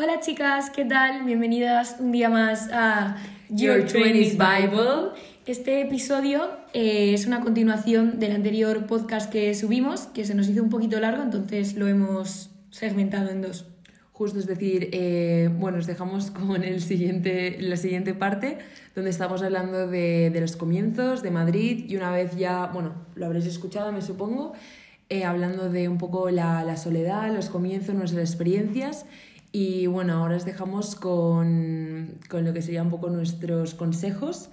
Hola chicas, ¿qué tal? Bienvenidas un día más a Your 20s Bible. Este episodio eh, es una continuación del anterior podcast que subimos, que se nos hizo un poquito largo, entonces lo hemos segmentado en dos. Justo, es decir, eh, bueno, os dejamos como en el siguiente, la siguiente parte, donde estamos hablando de, de, los comienzos de Madrid y una vez ya, bueno, lo habréis escuchado, me supongo, eh, hablando de un poco la, la, soledad, los comienzos, nuestras experiencias. Y bueno, ahora os dejamos con, con lo que serían un poco nuestros consejos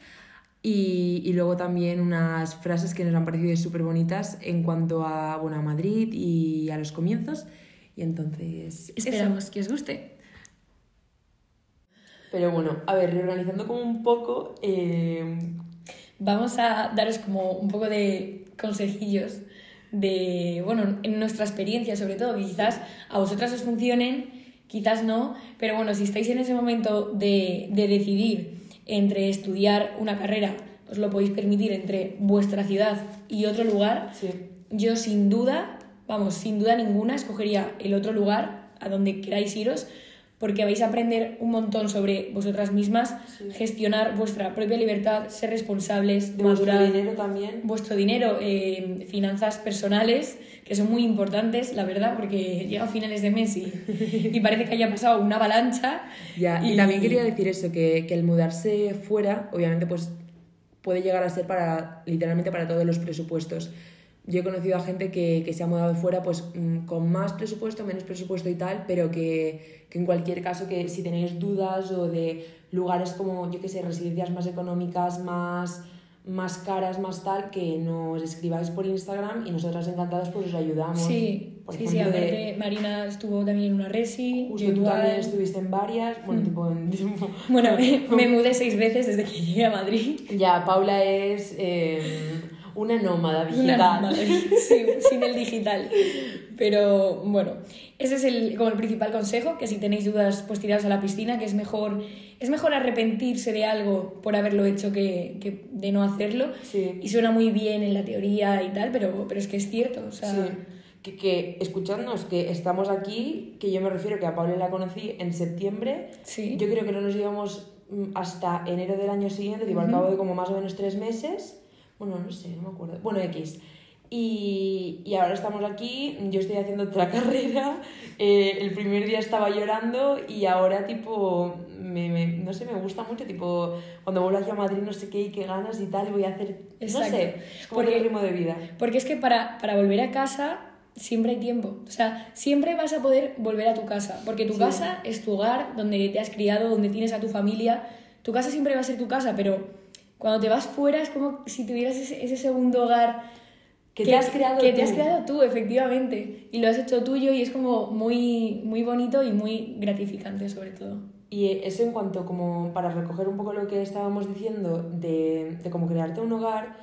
y, y, luego también unas frases que nos han parecido súper bonitas en cuanto a, bueno, a Madrid y a los comienzos. Y entonces... Esperamos eso. que os guste. Pero bueno, a ver, reorganizando como un poco... Eh... Vamos a daros como un poco de consejillos de, bueno, en nuestra experiencia sobre todo, que quizás a vosotras os funcionen, quizás no, pero bueno, si estáis en ese momento de, de decidir entre estudiar una carrera, os lo podéis permitir entre vuestra ciudad y otro lugar, sí. yo sin duda vamos, sin duda ninguna escogería el otro lugar a donde queráis iros porque vais a aprender un montón sobre vosotras mismas, sí. gestionar vuestra propia libertad, ser responsables, de madurar vuestro dinero también. Vuestro dinero, eh, finanzas personales, que son muy importantes, la verdad, porque llega a finales de mes y, y parece que haya pasado una avalancha. Ya, y, y también quería decir eso, que, que el mudarse fuera, obviamente, pues puede llegar a ser para, literalmente para todos los presupuestos yo he conocido a gente que, que se ha mudado fuera pues mm, con más presupuesto, menos presupuesto y tal, pero que, que, en cualquier caso que si tenéis dudas o de lugares como, yo qué sé, residencias más económicas, más, más caras, más tal, que nos escribáis por Instagram y nosotras encantadas pues os ayudamos. Sí, por sí, ejemplo, sí, aparte de, Marina estuvo también en una resi. Justo tú también estuviste en varias, bueno, mm. tipo en... Bueno, me, me, mudé seis veces desde que llegué a Madrid. Ya, Paula es... Eh, una nómada digital. Una nómada, sí, sin el digital. Pero bueno, ese es el, como el principal consejo, que si tenéis dudas, pues tiraos a la piscina, que es mejor, es mejor arrepentirse de algo por haberlo hecho que, que de no hacerlo. Sí. Y suena muy bien en la teoría y tal, pero, pero es que es cierto. O sea, sí. Que, que escuchadnos, que estamos aquí, que yo me refiero que a Paula la conocí en septiembre. Sí. Yo creo que no nos llevamos hasta enero del año siguiente, uh -huh. al cabo de como más o menos tres meses. Bueno, no sé, no me acuerdo. Bueno, X. Y, y ahora estamos aquí, yo estoy haciendo otra carrera, eh, el primer día estaba llorando y ahora tipo, me, me, no sé, me gusta mucho, tipo, cuando vuelvo aquí a Madrid no sé qué y qué ganas y tal, voy a hacer, Exacto. no sé, como porque, el ritmo de vida. Porque es que para, para volver a casa siempre hay tiempo. O sea, siempre vas a poder volver a tu casa. Porque tu Sí. casa es tu hogar, donde te has criado, donde tienes a tu familia. Tu casa siempre va a ser tu casa, pero cuando te vas fuera es como si tuvieras ese, ese segundo hogar Que te has creado que tú. te has creado tú, efectivamente. Y lo has hecho tuyo y es como muy, muy bonito y muy gratificante, sobre todo. Y eso en cuanto, como para recoger un poco lo que estábamos diciendo de, de cómo crearte un hogar,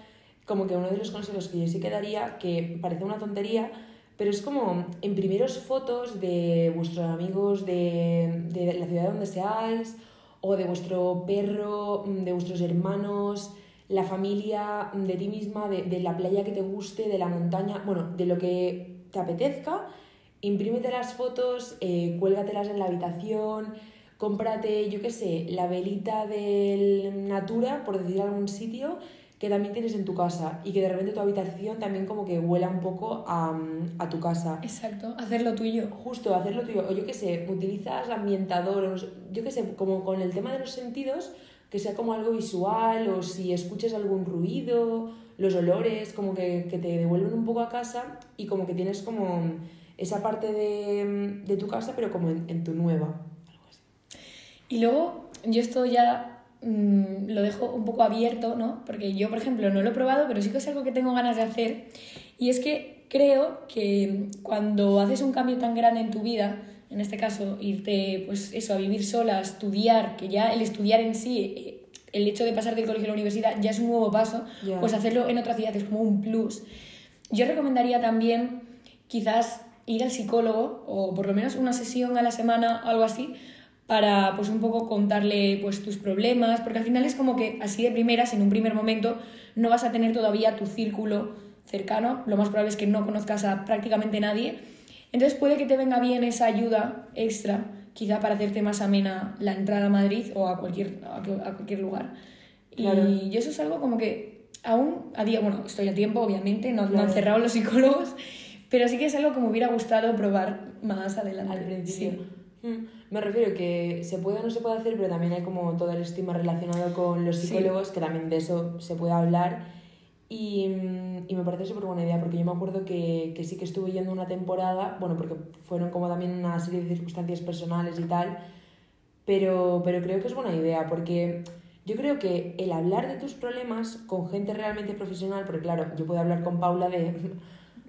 como que uno de los consejos que yo sí que daría, que parece una tontería, pero es como imprimiros fotos de vuestros amigos de, de la ciudad donde seáis, o de vuestro perro, de vuestros hermanos, la familia, de ti misma, de, de la playa que te guste, de la montaña, bueno, de lo que te apetezca, imprímete las fotos, eh, cuélgatelas en la habitación, cómprate, yo qué sé, la velita del Natura, por decir algún sitio, que también tienes en tu casa y que de repente tu habitación también como que huela un poco a, a tu casa. Exacto, hacerlo tuyo. Justo, hacerlo tuyo. O yo qué sé, utilizas ambientador, yo qué sé, como con el tema de los sentidos, que sea como algo visual o si escuchas algún ruido, los olores, como que, que te devuelven un poco a casa y como que tienes como esa parte de, de tu casa, pero como en, en tu nueva. Algo así. Y luego, yo esto ya mmm, lo dejo un poco abierto, ¿no? Porque yo, por ejemplo, no lo he probado, pero sí que es algo que tengo ganas de hacer. Y es que creo que cuando haces un cambio tan grande en tu vida, en este caso, irte, pues eso, a vivir sola, a estudiar, que ya el estudiar en sí, eh, el hecho de pasar del colegio a la universidad ya es un nuevo paso, Ya. pues hacerlo en otra ciudad es como un plus. Yo recomendaría también quizás ir al psicólogo o por lo menos una sesión a la semana o algo así para pues un poco contarle pues tus problemas, porque al final es como que así de primeras, en un primer momento, no vas a tener todavía tu círculo cercano, lo más probable es que no conozcas a prácticamente nadie, entonces puede que te venga bien esa ayuda extra quizá para hacerte más amena la entrada a Madrid o a cualquier, a, cualquier lugar. Claro. Y eso es algo como que aún a día, bueno, estoy a tiempo, obviamente, no, no han cerrado los psicólogos, pero sí que es algo que me hubiera gustado probar más adelante. al principio. Sí. Mm, Me refiero que se puede o no se puede hacer, pero también hay como todo el estigma relacionado con los Sí. psicólogos, que también de eso se puede hablar. Y, mm, y me parece súper buena idea, porque yo me acuerdo que, que sí que estuve yendo una temporada, bueno, porque fueron como también una serie de circunstancias personales y tal, pero, pero creo que es buena idea, porque yo creo que el hablar de tus problemas con gente realmente profesional, porque claro, yo puedo hablar con Paula de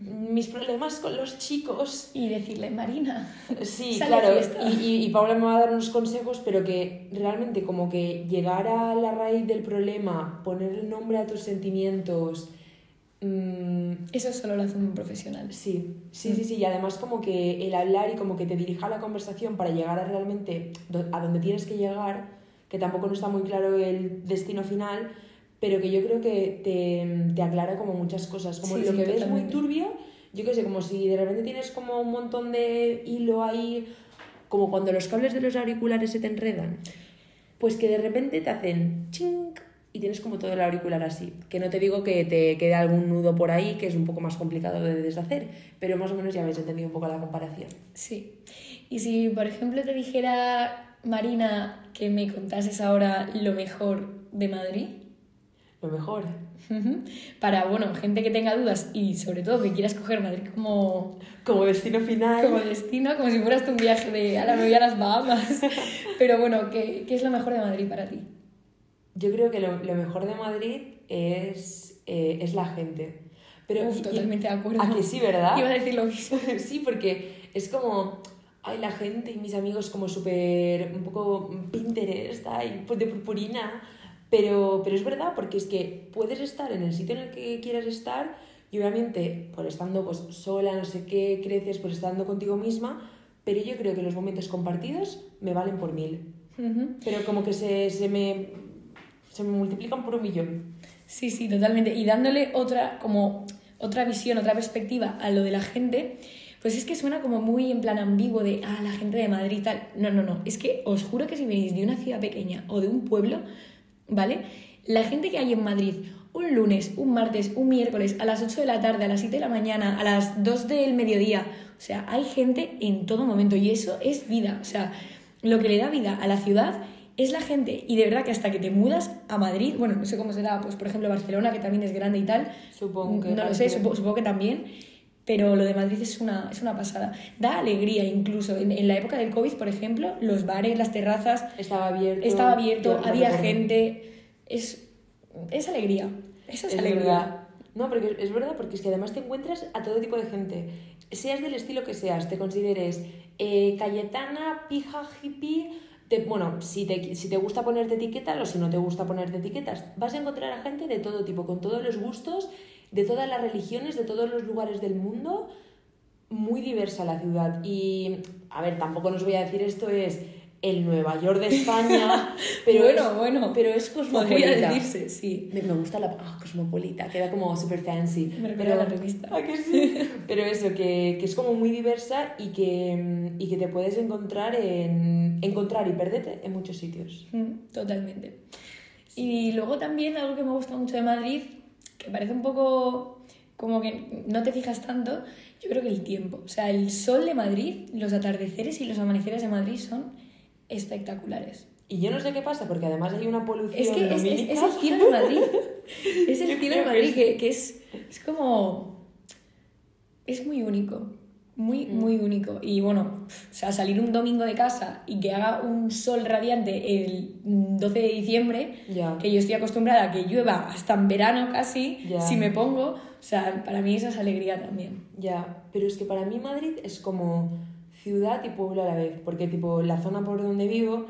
mis problemas con los chicos, Y decirle, Marina, Sí, claro, y, y, y Paula me va a dar unos consejos, pero que realmente como que llegar a la raíz del problema, poner el nombre a tus sentimientos, mm, eso solo lo hace un profesional. sí, sí, sí, sí, y además como que el hablar y como que te dirija la conversación para llegar a realmente a donde tienes que llegar, que tampoco no está muy claro el destino final, pero que yo creo que te, te aclara como muchas cosas, como Sí, lo sí, que ves muy turbio, yo qué sé, como si de repente tienes como un montón de hilo ahí, como cuando los cables de los auriculares se te enredan, pues que de repente te hacen chink y tienes como todo el auricular así. Que no te digo que te quede algún nudo por ahí, que es un poco más complicado de deshacer, pero más o menos ya habéis entendido un poco la comparación. Sí. Y si, por ejemplo, te dijera, Marina, que me contases ahora lo mejor de Madrid, Lo mejor. Para, bueno, gente que tenga dudas y sobre todo que quiera escoger Madrid como, Como destino final. como destino, como si fueras tú un viaje de a la voy a las Bahamas. Pero bueno, ¿qué, ¿qué es lo mejor de Madrid para ti? Yo creo que lo, lo mejor de Madrid es, eh, es la gente. Pero, Uf, y- totalmente de acuerdo. ¿A que sí, verdad? Iba a decir lo mismo. sí, porque es como, ay, la gente y mis amigos como súper, un poco Pinterest, ay, pues de purpurina, pero, pero es verdad, porque es que puedes estar en el sitio en el que quieras estar y obviamente, por estando pues sola, no sé qué, creces, pues estando contigo misma, pero yo creo que los momentos compartidos me valen por mil. Pero como que se, se me, se me multiplican por un millón. Sí, sí, totalmente. Y dándole otra, como, otra visión, otra perspectiva a lo de la gente, pues es que suena como muy en plan ambiguo de, ah, la gente de Madrid y tal. No, no, no. Es que os juro que si venís de una ciudad pequeña o de un pueblo, ¿vale? La gente que hay en Madrid un lunes, un martes, un miércoles, a las 8 de la tarde, a las 7 de la mañana, a las 2 del mediodía, o sea, hay gente en todo momento y eso es vida. O sea, lo que le da vida a la ciudad es la gente y de verdad que hasta que te mudas a Madrid, bueno, no sé cómo será, pues por ejemplo Barcelona, que también es grande y tal, Supongo que no lo sé, supo- supongo, que también, pero lo de Madrid es una, es una pasada. Da alegría incluso. En, en la época del COVID, por ejemplo, los bares, las terrazas, Estaba abierto. estaba abierto, había gente, es, es alegría, eso es, Es alegría. verdad. No, porque es verdad, porque es que además te encuentras a todo tipo de gente. Seas del estilo que seas, te consideres eh, cayetana, pija, hippie. te- bueno, si te, si te gusta ponerte etiquetas o si no te gusta ponerte etiquetas, vas a encontrar a gente de todo tipo, con todos los gustos, de todas las religiones, de todos los lugares del mundo. Muy diversa la ciudad. Y, a ver, tampoco nos voy a decir esto es el Nueva York de España, pero bueno, es, bueno, pero es cosmopolita. podría decirse, sí. Me, me gusta la ah, cosmopolita, queda como super fancy. Me a la revista. ¿A que sí? Pero eso, que, que es como muy diversa y que, y que te puedes encontrar en encontrar y perderte en muchos sitios. Mm, Totalmente. Y luego también algo que me gusta mucho de Madrid, que parece un poco como que no te fijas tanto, yo creo que el tiempo. O sea, el sol de Madrid, los atardeceres y los amaneceres de Madrid son espectaculares. Y yo no sé qué pasa, porque además hay una polución Es que es, es- es el cielo de Madrid. Es el cielo de Madrid que, que es, es como... Es muy único. Muy, muy único. Y bueno, o sea, salir un domingo de casa y que haga un sol radiante el 12 de diciembre, Ya. que yo estoy acostumbrada a que llueva hasta en verano casi, si me pongo, o sea, para mí eso es alegría también. Ya, pero es que para mí Madrid es como ciudad y pueblo a la vez, porque tipo la zona por donde vivo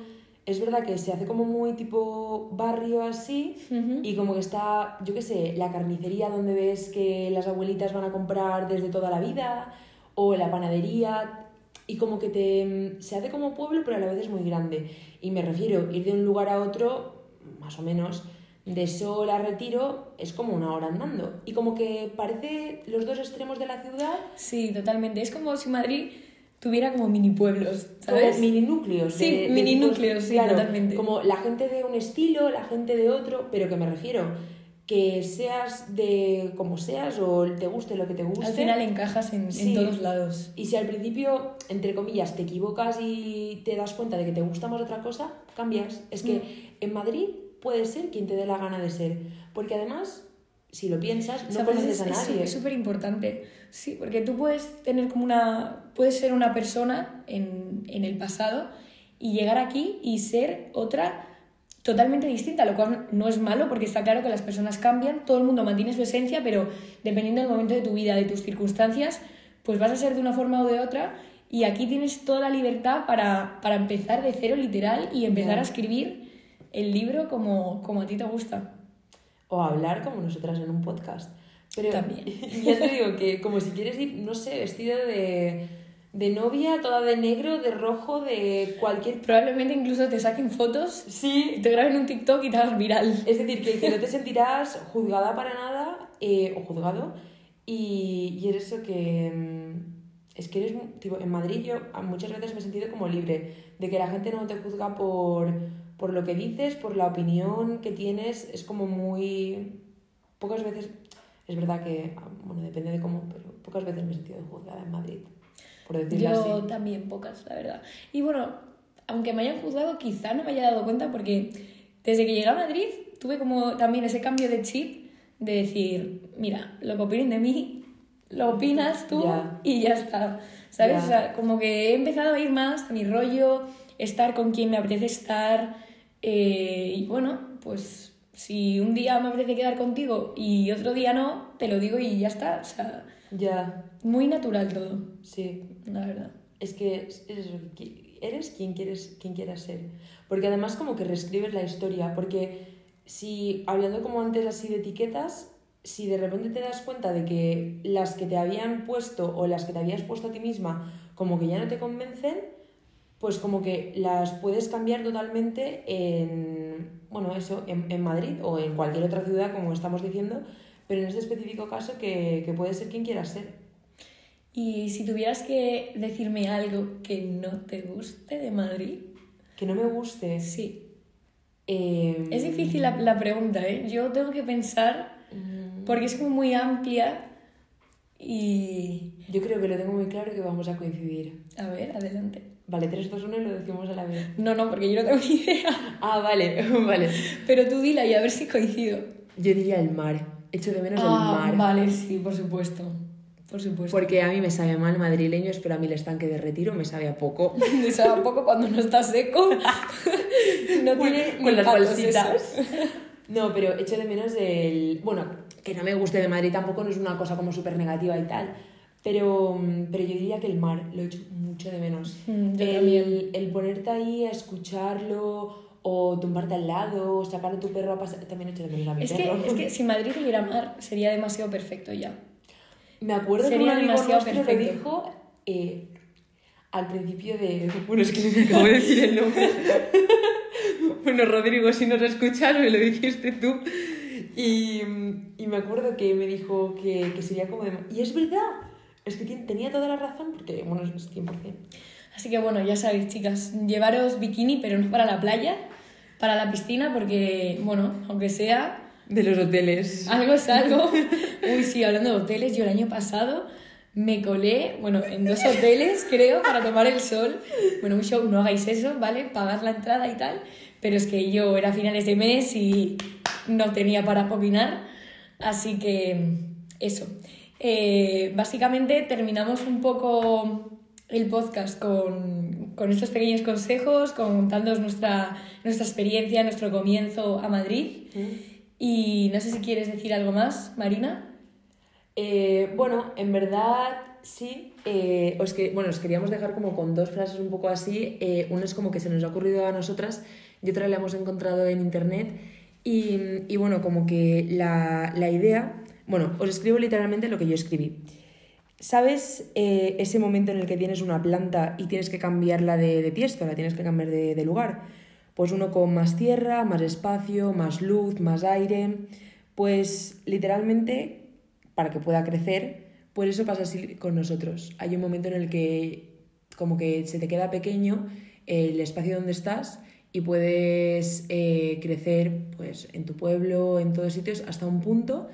es verdad que se hace como muy tipo barrio así y como que está, yo qué sé, la carnicería donde ves que las abuelitas van a comprar desde toda la vida o la panadería y como que te se hace como pueblo pero a la vez es muy grande y me refiero ir de un lugar a otro más o menos de Sol a Retiro es como una hora andando y como que parece los dos extremos de la ciudad Sí, totalmente. Es como si Madrid tuviera como mini pueblos, ¿sabes? Como mini núcleos. Sí, de- mini núcleos, sí, claro, totalmente. Como la gente de un estilo, la gente de otro, pero que me refiero que seas de como seas o te guste lo que te guste. Al final encajas en, en todos lados. Y si al principio, entre comillas, te equivocas y te das cuenta de que te gusta más otra cosa, cambias. Es que Mm. en Madrid puedes ser quien te dé la gana de ser. Porque además, si lo piensas, no ¿Sabes? conoces a Es- es- nadie. Es súper importante. Sí, porque tú puedes tener como una. Puedes ser una persona en, en el pasado y llegar aquí y ser otra totalmente distinta, lo cual no es malo porque está claro que las personas cambian, todo el mundo mantiene su esencia, pero dependiendo del momento de tu vida, de tus circunstancias, pues vas a ser de una forma o de otra y aquí tienes toda la libertad para, para empezar de cero literal y empezar a escribir el libro como, como a ti te gusta. O hablar como nosotras en un podcast. Pero También. ya te digo que como si quieres ir, no sé, vestido de, de novia, toda de negro, de rojo, de cualquier... Probablemente incluso te saquen fotos y Sí, te graben un TikTok y te hagas viral. es decir, que, que no te sentirás juzgada para nada eh, o juzgado y, y eres eso que... mm, Es que eres, tipo, en Madrid yo muchas veces me he sentido como libre, de que la gente no te juzga por, por lo que dices, por la opinión que tienes, es como muy... Pocas veces, es verdad que, ah, bueno, depende de cómo, pero pocas veces me he sentido juzgada en Madrid, por decirlo Yo así. también, pocas, la verdad. Y bueno, aunque me hayan juzgado, quizá no me haya dado cuenta porque desde que llegué a Madrid tuve como también ese cambio de chip de decir, mira, lo que opinen de mí, lo opinas tú y ya está. ¿Sabes? Ya. O sea, como que he empezado a ir más a mi rollo, estar con quien me apetece estar. eh, y bueno, pues si un día me apetece quedar contigo y otro día no, te lo digo y ya está. O sea, Ya, muy natural todo, sí. la verdad. Es que es- eres, quien, quieres, quien quieras ser. Porque además como que reescribes la historia. Porque si, hablando como antes así de etiquetas, si de repente te das cuenta de que las que te habían puesto o las que te habías puesto a ti misma como que ya no te convencen, pues como que las puedes cambiar totalmente en, bueno, eso, en, Madrid o en cualquier otra ciudad, como estamos diciendo, pero en este específico caso que, que puedes ser quien quieras ser. Y si tuvieras que decirme algo que no te guste de Madrid, Que no me guste. sí. Eh, Es difícil la, la pregunta, ¿eh? Yo tengo que pensar mm, porque es como muy amplia y... Yo creo que lo tengo muy claro que vamos a coincidir. A ver, adelante. Vale, 3, 2, 1 y lo decimos a la vez. No, no, porque yo no tengo ni idea. Ah, vale, vale. Pero tú dila y a ver si coincido. Yo diría el mar. Echo de menos Ah, el mar. vale, sí, por supuesto. Por supuesto. Porque a mí me sabe mal madrileños, pero a mí el estanque de retiro me sabe a poco. O sea, un poco cuando no está seco, no tiene Con las bolsitas. No, pero echo de menos el... Bueno, que no me guste de Madrid tampoco no es una cosa como súper negativa y tal. Pero, pero yo diría que el mar lo echo mucho de menos. Mm, el, el ponerte ahí a escucharlo o tumbarte al lado o sacar a tu perro a pasar... También echo de menos a mi Es que, es que si Madrid tuviera mar, sería demasiado perfecto ya. Me acuerdo que un Sería amigo demasiado nuestro lo perfecto. dijo eh, al principio de... Bueno, es que me acabo de decir el nombre. bueno, Rodrigo, si nos escuchas, me lo dijiste tú. Y, y me acuerdo que me dijo que, que sería como de... Y es verdad, es que tenía toda la razón porque, bueno, es 100%. Así que bueno, ya sabéis, chicas, llevaros bikini, pero no para la playa, para la piscina, porque, bueno, aunque sea, De los hoteles. algo es algo. Uy, sí, hablando de hoteles, yo el año pasado me colé, bueno, en dos hoteles, creo, para tomar el sol. Bueno, un show, no hagáis eso, ¿vale? Pagar la entrada y tal. Pero es que yo era a finales de mes y no tenía para opinar. Así que eso. Eh, básicamente terminamos un poco el podcast con, con estos pequeños consejos, contándoos nuestra, nuestra experiencia, nuestro comienzo a Madrid. Y no sé si quieres decir algo más, Marina. Eh, bueno, en verdad sí. eh, os que, bueno, os queríamos dejar como con dos frases un poco así. Eh, una es como que se nos ha ocurrido a nosotras y otra la hemos encontrado en internet. Y, y bueno, como que la, la idea. Bueno, os escribo literalmente lo que yo escribí. ¿Sabes ese momento en el que tienes una planta y tienes que cambiarla de, de la tienes que cambiar de, de lugar? Pues uno con más tierra, más espacio, más luz, más aire. Pues literalmente, para que pueda crecer, pues eso pasa así con nosotros. Hay un momento en el que como que se te queda pequeño el espacio donde estás y puedes eh, crecer pues en tu pueblo, en todos sitios, hasta un punto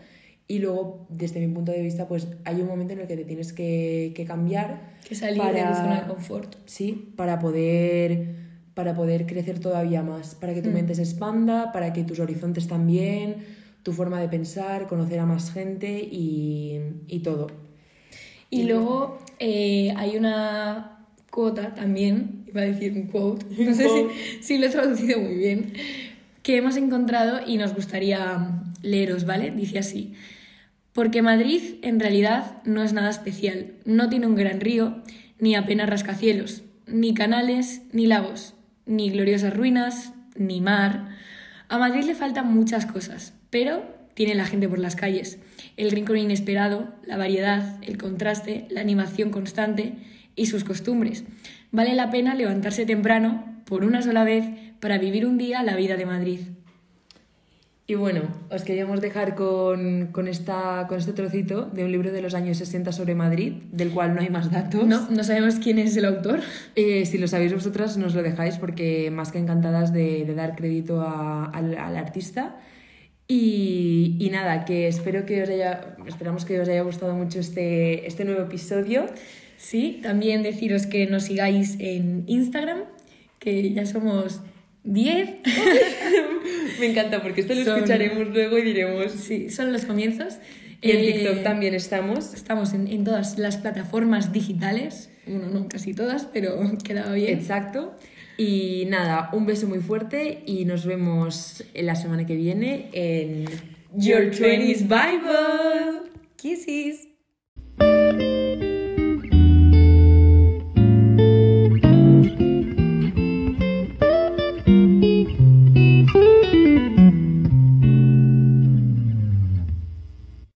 y luego, desde mi punto de vista, pues hay un momento en el que te tienes que, que cambiar. Que salir de tu zona de confort. Sí, para poder, para poder crecer todavía más, para que tu Mm. mente se expanda, para que tus horizontes también, tu forma de pensar, conocer a más gente y, y todo. Y luego eh, hay una cuota también, iba a decir un quote, no sé si, si lo he traducido muy bien, que hemos encontrado y nos gustaría leeros, ¿vale? Dice así. Porque Madrid en realidad no es nada especial, no tiene un gran río, ni apenas rascacielos, ni canales, ni lagos, ni gloriosas ruinas, ni mar. A Madrid le faltan muchas cosas, pero tiene la gente por las calles, el rincón inesperado, la variedad, el contraste, la animación constante y sus costumbres. Vale la pena levantarse temprano, por una sola vez, para vivir un día la vida de Madrid. Y bueno, os queríamos dejar con, con, esta, con este trocito de un libro de los años 60 sobre Madrid, del cual no hay más datos. No, no sabemos quién es el autor. Eh, si lo sabéis vosotras, nos lo dejáis porque más que encantadas de, de dar crédito a- al, al artista. Y, y nada, que espero que os haya, esperamos que os haya gustado mucho este, este nuevo episodio. Sí, también deciros que nos sigáis en Instagram, que ya somos 10. Me encanta porque esto lo Son- escucharemos luego y diremos. Sí, son los comienzos. Y en Eh, TikTok también estamos. Estamos en, en todas las plataformas digitales. Bueno, no casi todas, pero quedaba bien. Exacto. Y nada, un beso muy fuerte y nos vemos la semana que viene en Your 20s Bible. Kisses.